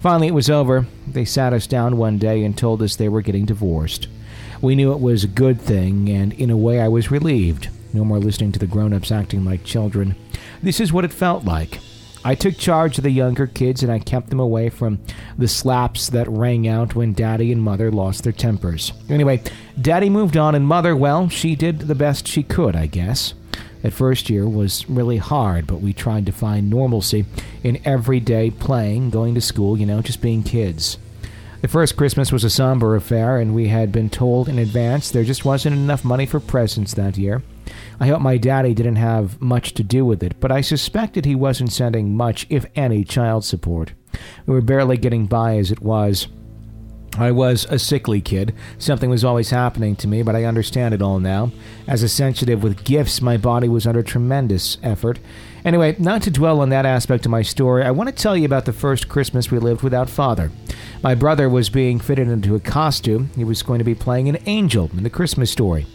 Finally, it was over. They sat us down one day and told us they were getting divorced. We knew it was a good thing, and in a way, I was relieved. No more listening to the grown ups acting like children. This is what it felt like. I took charge of the younger kids and I kept them away from the slaps that rang out when daddy and mother lost their tempers. Anyway, daddy moved on and mother, well, she did the best she could, I guess. That first year was really hard, but we tried to find normalcy in everyday playing, going to school, you know, just being kids. The first Christmas was a somber affair, and we had been told in advance there just wasn't enough money for presents that year. I hope my daddy didn't have much to do with it, but I suspected he wasn't sending much, if any, child support. We were barely getting by as it was. I was a sickly kid. Something was always happening to me, but I understand it all now. As a sensitive with gifts, my body was under tremendous effort. Anyway, not to dwell on that aspect of my story, I want to tell you about the first Christmas we lived without father. My brother was being fitted into a costume. He was going to be playing an angel in the Christmas story.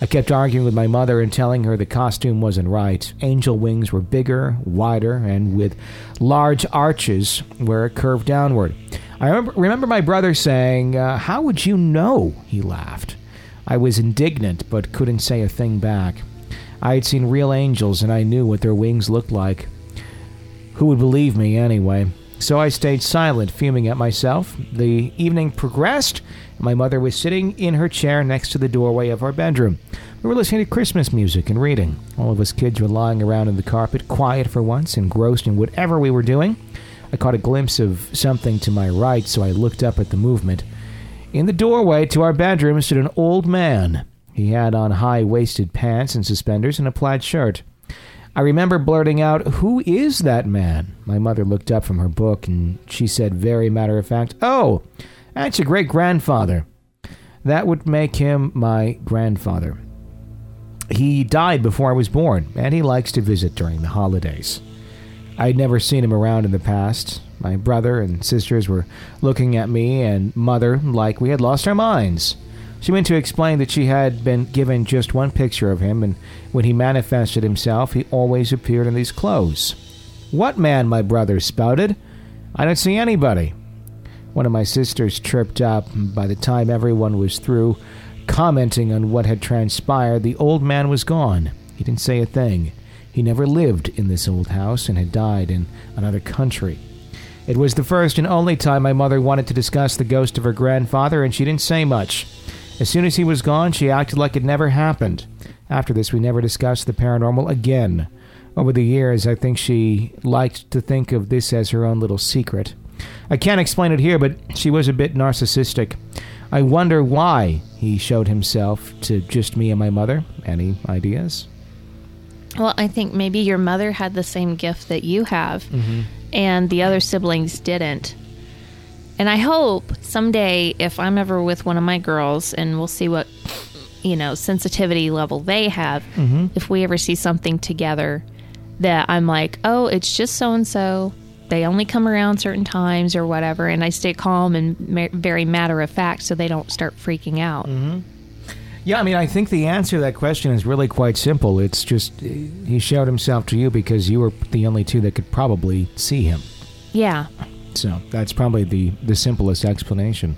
I kept arguing with my mother and telling her the costume wasn't right. Angel wings were bigger, wider, and with large arches where it curved downward. I remember, remember my brother saying, uh, How would you know? He laughed. I was indignant, but couldn't say a thing back. I had seen real angels, and I knew what their wings looked like. Who would believe me anyway? So I stayed silent, fuming at myself. The evening progressed. My mother was sitting in her chair next to the doorway of our bedroom. We were listening to Christmas music and reading. All of us kids were lying around on the carpet, quiet for once, engrossed in whatever we were doing. I caught a glimpse of something to my right, so I looked up at the movement. In the doorway to our bedroom stood an old man. He had on high waisted pants and suspenders and a plaid shirt. I remember blurting out, Who is that man? My mother looked up from her book and she said, very matter of fact, Oh, that's your great grandfather. That would make him my grandfather. He died before I was born, and he likes to visit during the holidays. I'd never seen him around in the past. My brother and sisters were looking at me and mother like we had lost our minds. She went to explain that she had been given just one picture of him, and when he manifested himself, he always appeared in these clothes. What man? my brother spouted. I don't see anybody. One of my sisters chirped up. By the time everyone was through commenting on what had transpired, the old man was gone. He didn't say a thing. He never lived in this old house and had died in another country. It was the first and only time my mother wanted to discuss the ghost of her grandfather, and she didn't say much. As soon as he was gone, she acted like it never happened. After this, we never discussed the paranormal again. Over the years, I think she liked to think of this as her own little secret. I can't explain it here, but she was a bit narcissistic. I wonder why he showed himself to just me and my mother. Any ideas?
Well, I think maybe your mother had the same gift that you have, mm-hmm. and the other siblings didn't. And I hope someday, if I'm ever with one of my girls, and we'll see what you know sensitivity level they have, mm-hmm. if we ever see something together, that I'm like, oh, it's just so and so. They only come around certain times or whatever, and I stay calm and ma- very matter of fact, so they don't start freaking out. Mm-hmm.
Yeah, I mean, I think the answer to that question is really quite simple. It's just he showed himself to you because you were the only two that could probably see him.
Yeah,
So that's probably the, the simplest explanation.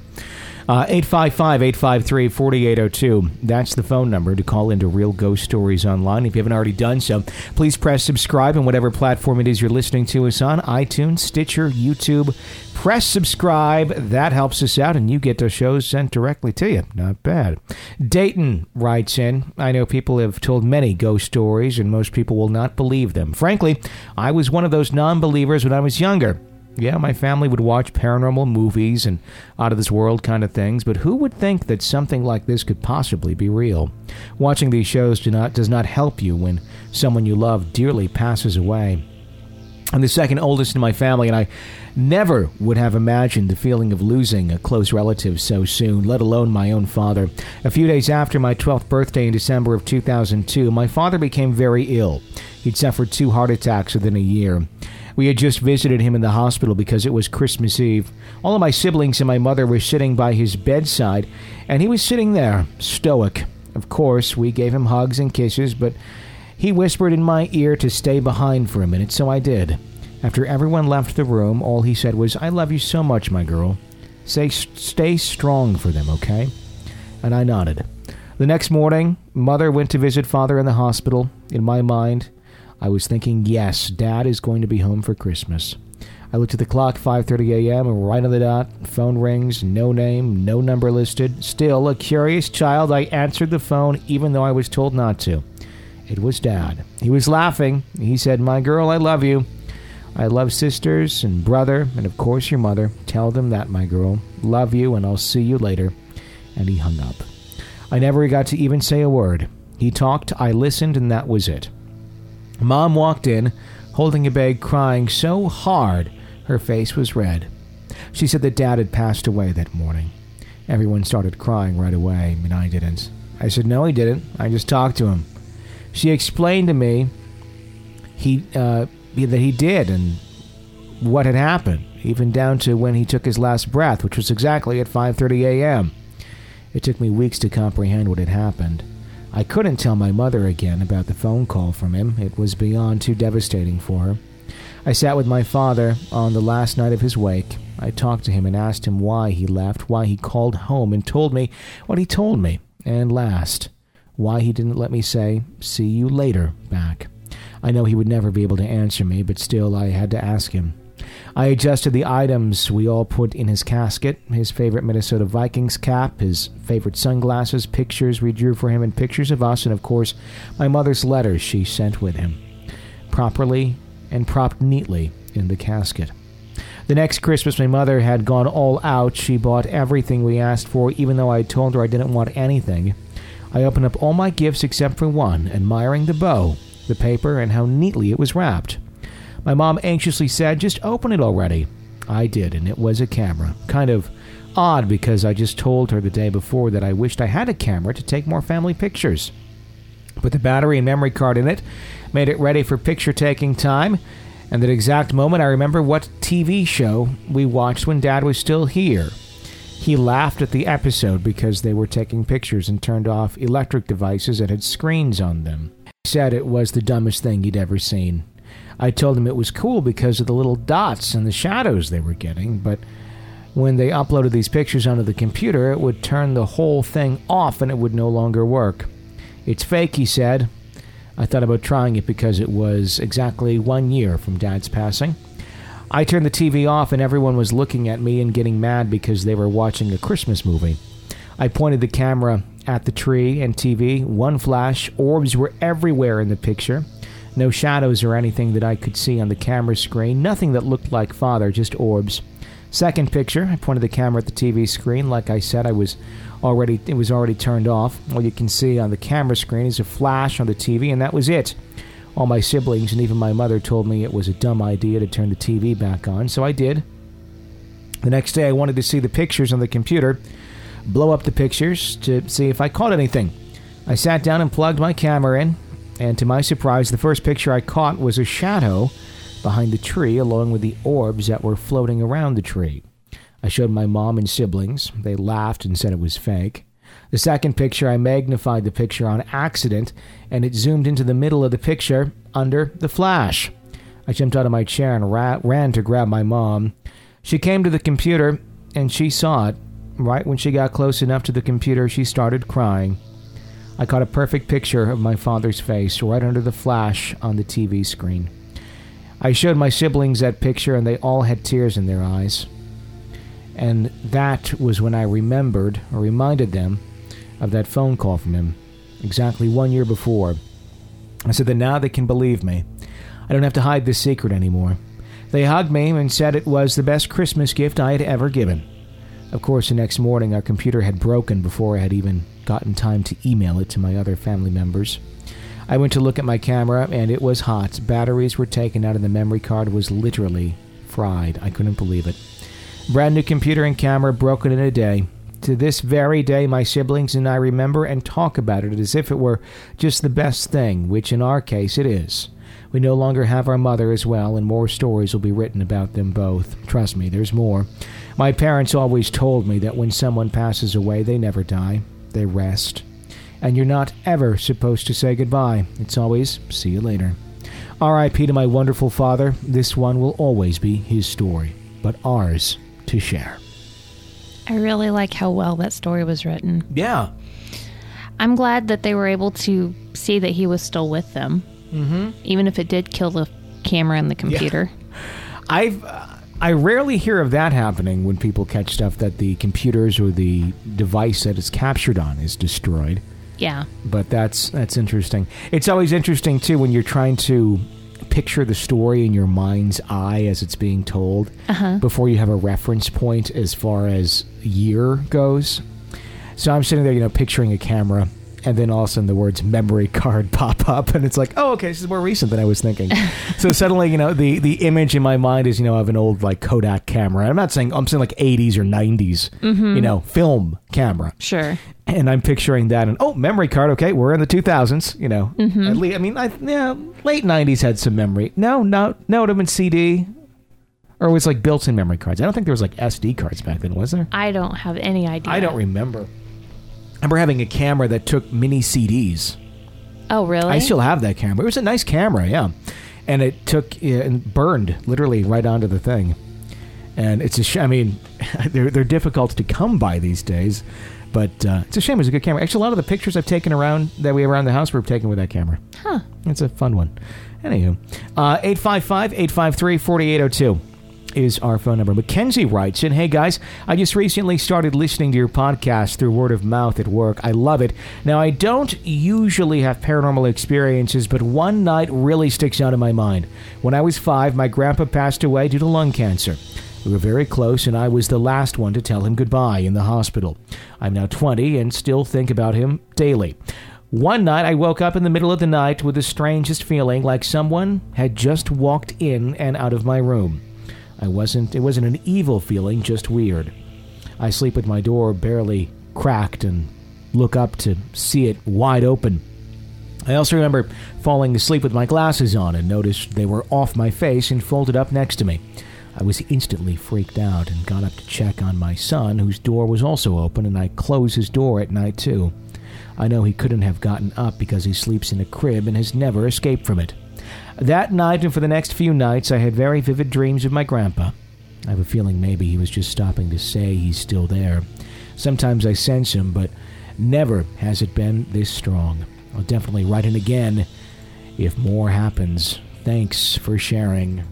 Uh, 855 853 4802. That's the phone number to call into Real Ghost Stories Online. If you haven't already done so, please press subscribe on whatever platform it is you're listening to us on iTunes, Stitcher, YouTube. Press subscribe. That helps us out, and you get the shows sent directly to you. Not bad. Dayton writes in I know people have told many ghost stories, and most people will not believe them. Frankly, I was one of those non believers when I was younger. Yeah, my family would watch paranormal movies and out of this world kind of things, but who would think that something like this could possibly be real? Watching these shows do not, does not help you when someone you love dearly passes away. I'm the second oldest in my family, and I never would have imagined the feeling of losing a close relative so soon, let alone my own father. A few days after my 12th birthday in December of 2002, my father became very ill. He'd suffered two heart attacks within a year. We had just visited him in the hospital because it was Christmas Eve. All of my siblings and my mother were sitting by his bedside, and he was sitting there, stoic. Of course, we gave him hugs and kisses, but he whispered in my ear to stay behind for a minute, so I did. After everyone left the room, all he said was, I love you so much, my girl. Say, stay strong for them, okay? And I nodded. The next morning, mother went to visit father in the hospital. In my mind, I was thinking, yes, Dad is going to be home for Christmas. I looked at the clock, 5:30 a.m., right on the dot. Phone rings, no name, no number listed. Still, a curious child, I answered the phone even though I was told not to. It was Dad. He was laughing. He said, "My girl, I love you. I love sisters and brother, and of course your mother. Tell them that, my girl. Love you, and I'll see you later." And he hung up. I never got to even say a word. He talked, I listened, and that was it. Mom walked in, holding a bag, crying so hard her face was red. She said that Dad had passed away that morning. Everyone started crying right away, and I didn't. I said, No, he didn't. I just talked to him. She explained to me he uh, that he did and what had happened, even down to when he took his last breath, which was exactly at 5:30 a.m. It took me weeks to comprehend what had happened. I couldn't tell my mother again about the phone call from him. It was beyond too devastating for her. I sat with my father on the last night of his wake. I talked to him and asked him why he left, why he called home, and told me what he told me. And last, why he didn't let me say, see you later, back. I know he would never be able to answer me, but still I had to ask him. I adjusted the items we all put in his casket his favorite Minnesota Vikings cap, his favorite sunglasses, pictures we drew for him, and pictures of us, and of course, my mother's letters she sent with him. Properly and propped neatly in the casket. The next Christmas, my mother had gone all out. She bought everything we asked for, even though I told her I didn't want anything. I opened up all my gifts except for one, admiring the bow, the paper, and how neatly it was wrapped. My mom anxiously said, Just open it already. I did, and it was a camera. Kind of odd because I just told her the day before that I wished I had a camera to take more family pictures. Put the battery and memory card in it, made it ready for picture taking time, and that exact moment I remember what TV show we watched when Dad was still here. He laughed at the episode because they were taking pictures and turned off electric devices that had screens on them. He said it was the dumbest thing he'd ever seen. I told him it was cool because of the little dots and the shadows they were getting, but when they uploaded these pictures onto the computer, it would turn the whole thing off and it would no longer work. It's fake, he said. I thought about trying it because it was exactly one year from Dad's passing. I turned the TV off and everyone was looking at me and getting mad because they were watching a Christmas movie. I pointed the camera at the tree and TV. One flash, orbs were everywhere in the picture. No shadows or anything that I could see on the camera screen. Nothing that looked like father, just orbs. Second picture, I pointed the camera at the TV screen. Like I said, I was already it was already turned off. All you can see on the camera screen is a flash on the TV, and that was it. All my siblings and even my mother told me it was a dumb idea to turn the TV back on, so I did. The next day, I wanted to see the pictures on the computer, blow up the pictures to see if I caught anything. I sat down and plugged my camera in, and to my surprise, the first picture I caught was a shadow behind the tree, along with the orbs that were floating around the tree. I showed my mom and siblings. They laughed and said it was fake. The second picture, I magnified the picture on accident, and it zoomed into the middle of the picture under the flash. I jumped out of my chair and ra- ran to grab my mom. She came to the computer, and she saw it. right when she got close enough to the computer, she started crying. I caught a perfect picture of my father's face right under the flash on the TV screen. I showed my siblings that picture, and they all had tears in their eyes. And that was when I remembered, or reminded them, of that phone call from him, exactly one year before. I said that now they can believe me. I don't have to hide this secret anymore. They hugged me and said it was the best Christmas gift I had ever given. Of course, the next morning our computer had broken before I had even gotten time to email it to my other family members. I went to look at my camera and it was hot. Batteries were taken out and the memory card was literally fried. I couldn't believe it. Brand new computer and camera broken in a day. To this very day, my siblings and I remember and talk about it as if it were just the best thing, which in our case it is. We no longer have our mother as well, and more stories will be written about them both. Trust me, there's more. My parents always told me that when someone passes away, they never die, they rest. And you're not ever supposed to say goodbye. It's always, see you later. R.I.P. to my wonderful father. This one will always be his story, but ours to share.
I really like how well that story was written.
Yeah.
I'm glad that they were able to see that he was still with them, mm-hmm. even if it did kill the camera and the computer.
I've uh, I rarely hear of that happening when people catch stuff that the computers or the device that it's captured on is destroyed.
Yeah.
But that's that's interesting. It's always interesting too when you're trying to picture the story in your mind's eye as it's being told
Uh-huh.
before you have a reference point as far as year goes. So I'm sitting there, you know, picturing a camera, and then all of a sudden the words memory card pop up, and it's like, oh, okay, this is more recent than I was thinking. so suddenly, you know, the the image in my mind is, you know, of an old like Kodak camera. I'm not saying I'm saying like 80s or 90s, you know, film camera
Sure.
and I'm picturing that, and oh, memory card. Okay, we're in the 2000s. You know,
Mm-hmm.
at least I mean, I, yeah, late 90s had some memory. No, no, no, it would have been CD, or it was like built-in memory cards. I don't think there was like SD cards back then, was there?
I don't have any idea.
I don't remember. I remember having a camera that took mini CDs.
Oh, really?
I still have that camera. It was a nice camera, yeah, and it took and burned literally right onto the thing. And it's a sh- I mean, they're they're difficult to come by these days, but uh, it's a shame. It was a good camera. Actually, a lot of the pictures I've taken around that we have around the house were taken with that camera.
Huh.
It's a fun one. Anywho, uh, 855 853 4802 is our phone number. Mackenzie writes in Hey guys, I just recently started listening to your podcast through word of mouth at work. I love it. Now, I don't usually have paranormal experiences, but one night really sticks out in my mind. When I was five, my grandpa passed away due to lung cancer. We were very close, and I was the last one to tell him goodbye in the hospital. I'm now 20 and still think about him daily. One night, I woke up in the middle of the night with the strangest feeling like someone had just walked in and out of my room. I wasn't, it wasn't an evil feeling, just weird. I sleep with my door barely cracked and look up to see it wide open. I also remember falling asleep with my glasses on and noticed they were off my face and folded up next to me. I was instantly freaked out and got up to check on my son, whose door was also open, and I close his door at night too. I know he couldn't have gotten up because he sleeps in a crib and has never escaped from it. That night and for the next few nights, I had very vivid dreams of my grandpa. I have a feeling maybe he was just stopping to say he's still there. Sometimes I sense him, but never has it been this strong. I'll definitely write in again if more happens. Thanks for sharing.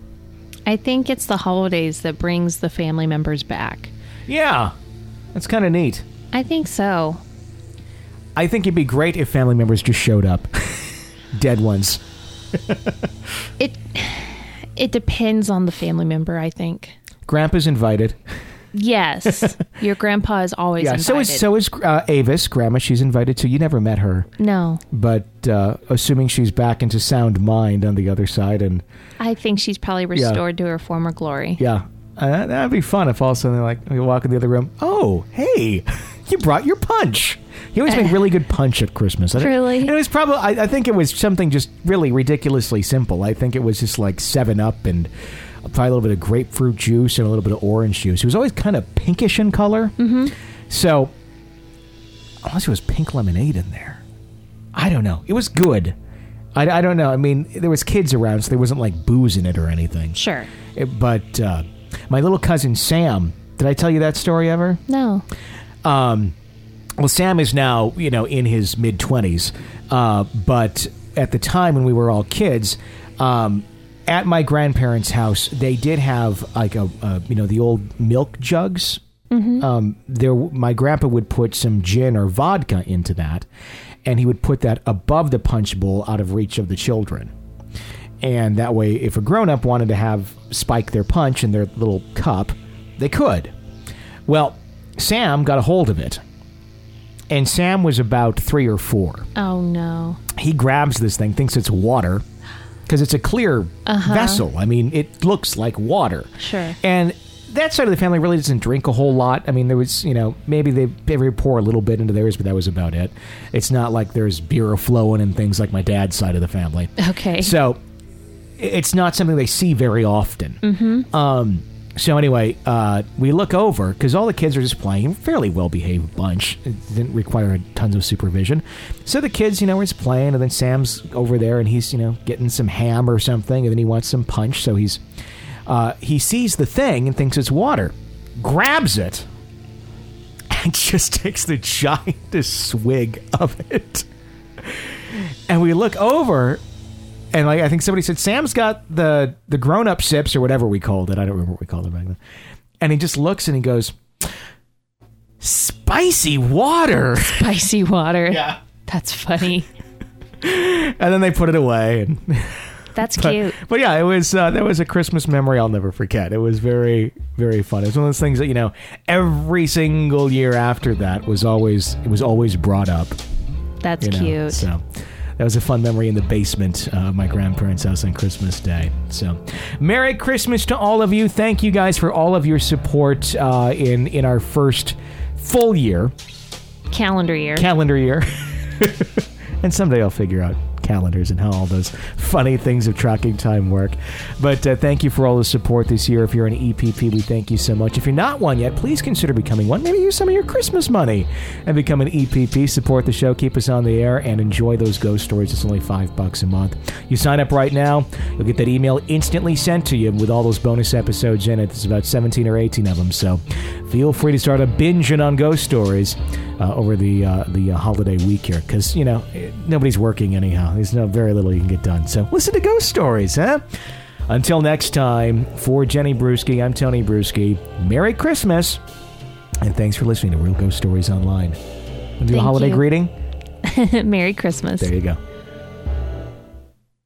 I think it's the holidays that brings the family members back.
Yeah, that's kind of neat.
I think so.
I think it'd be great if family members just showed up. Dead ones.
It it depends on the family member, I think.
Grandpa's invited.
Yes. Your grandpa is always
yeah,
invited.
so is so is uh, Avis. Grandma, she's invited too. You never met her,
no.
but uh, assuming she's back into sound mind on the other side, and
I think she's probably restored to her former glory.
yeah, uh, that'd be fun if all of a sudden like we walk in the other room. Oh, hey, you brought your punch. He always made really good punch at Christmas. I and it was probably. I, I think it was something just really ridiculously simple. I think it was just like Seven Up and probably a little bit of grapefruit juice and a little bit of orange juice. It was always kind of pinkish in color. Mm-hmm. So, unless it was pink lemonade in there, I don't know. It was good. I, I don't know. I mean, there was kids around, so there wasn't like booze in it or anything.
Sure.
It- but uh, my little cousin Sam Did I tell you that story ever?
No.
Um, well, Sam is now, you know, in his mid 20s. Uh, but at the time when we were all kids, um, at my grandparents' house, they did have like a, a you know, the old milk jugs. Um, there, my grandpa would put some gin or vodka into that, and he would put that above the punch bowl out of reach of the children. And that way, if a grown up wanted to have spike their punch in their little cup, they could. Well, Sam got a hold of it. And Sam was about three or four.
Oh no.
He grabs this thing, thinks it's water, because it's a clear vessel. I mean, it looks like water.
Sure.
And that side of the family really doesn't drink a whole lot. I mean, there was, you know, maybe they, would pour a little bit into theirs, but that was about it. It's not like there's beer flowing and things like my dad's side of the family.
Okay.
So it's not something they see very often. Mm-hmm. Um, so anyway, uh, we look over because all the kids are just playing, fairly well behaved bunch. It didn't require tons of supervision. So the kids, you know, are just playing, and then Sam's over there and he's, you know, getting some ham or something, and then he wants some punch. So he's uh, he sees the thing and thinks it's water, grabs it, and just takes the giantest swig of it. And we look over, and like I think somebody said, Sam's got the the grown up sips or whatever we called it. I don't remember what we called it back then. And he just looks and he goes, "Spicy water."
Spicy water.
Yeah.
That's funny.
And then they put it away. And
That's
but,
cute.
but yeah, it was uh, that was a Christmas memory I'll never forget. It was very very fun. It was one of those things that you know every single year after that was always it was always brought up.
That's
you know,
cute.
So that was a fun memory in the basement uh, of my grandparents' house on Christmas Day. So, Merry Christmas to all of you! Thank you guys for all of your support uh, in in our first full year
Calendar year.
calendar year. and someday I'll figure out calendars and how all those funny things of tracking time work. But uh, thank you for all the support this year. If you're an EPP, we thank you so much. If you're not one yet, please consider becoming one. Maybe use some of your Christmas money and become an EPP. Support the show, keep us on the air, and enjoy those ghost stories. It's only five bucks a month. You sign up right now, you'll get that email instantly sent to you with all those bonus episodes in it. There's about 17 or 18 of them. So feel free to start a binging on ghost stories uh, over the uh, the uh, holiday week here, because you know eh, nobody's working anyhow. There's no very little you can get done. So listen to ghost stories, huh? Until next time, for Jenny Brueski, I'm Tony Brueski. Merry Christmas, and thanks for listening to Real Ghost Stories Online. Do a holiday
you.
greeting.
Merry Christmas.
There you go.